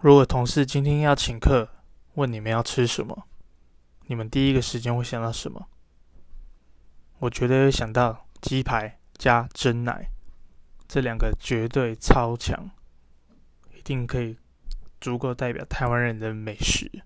如果同事今天要请客，问你们要吃什么，你们第一个时间会想到什么？我觉得会想到鸡排加蒸奶，这两个绝对超强，一定可以足够代表台湾人的美食。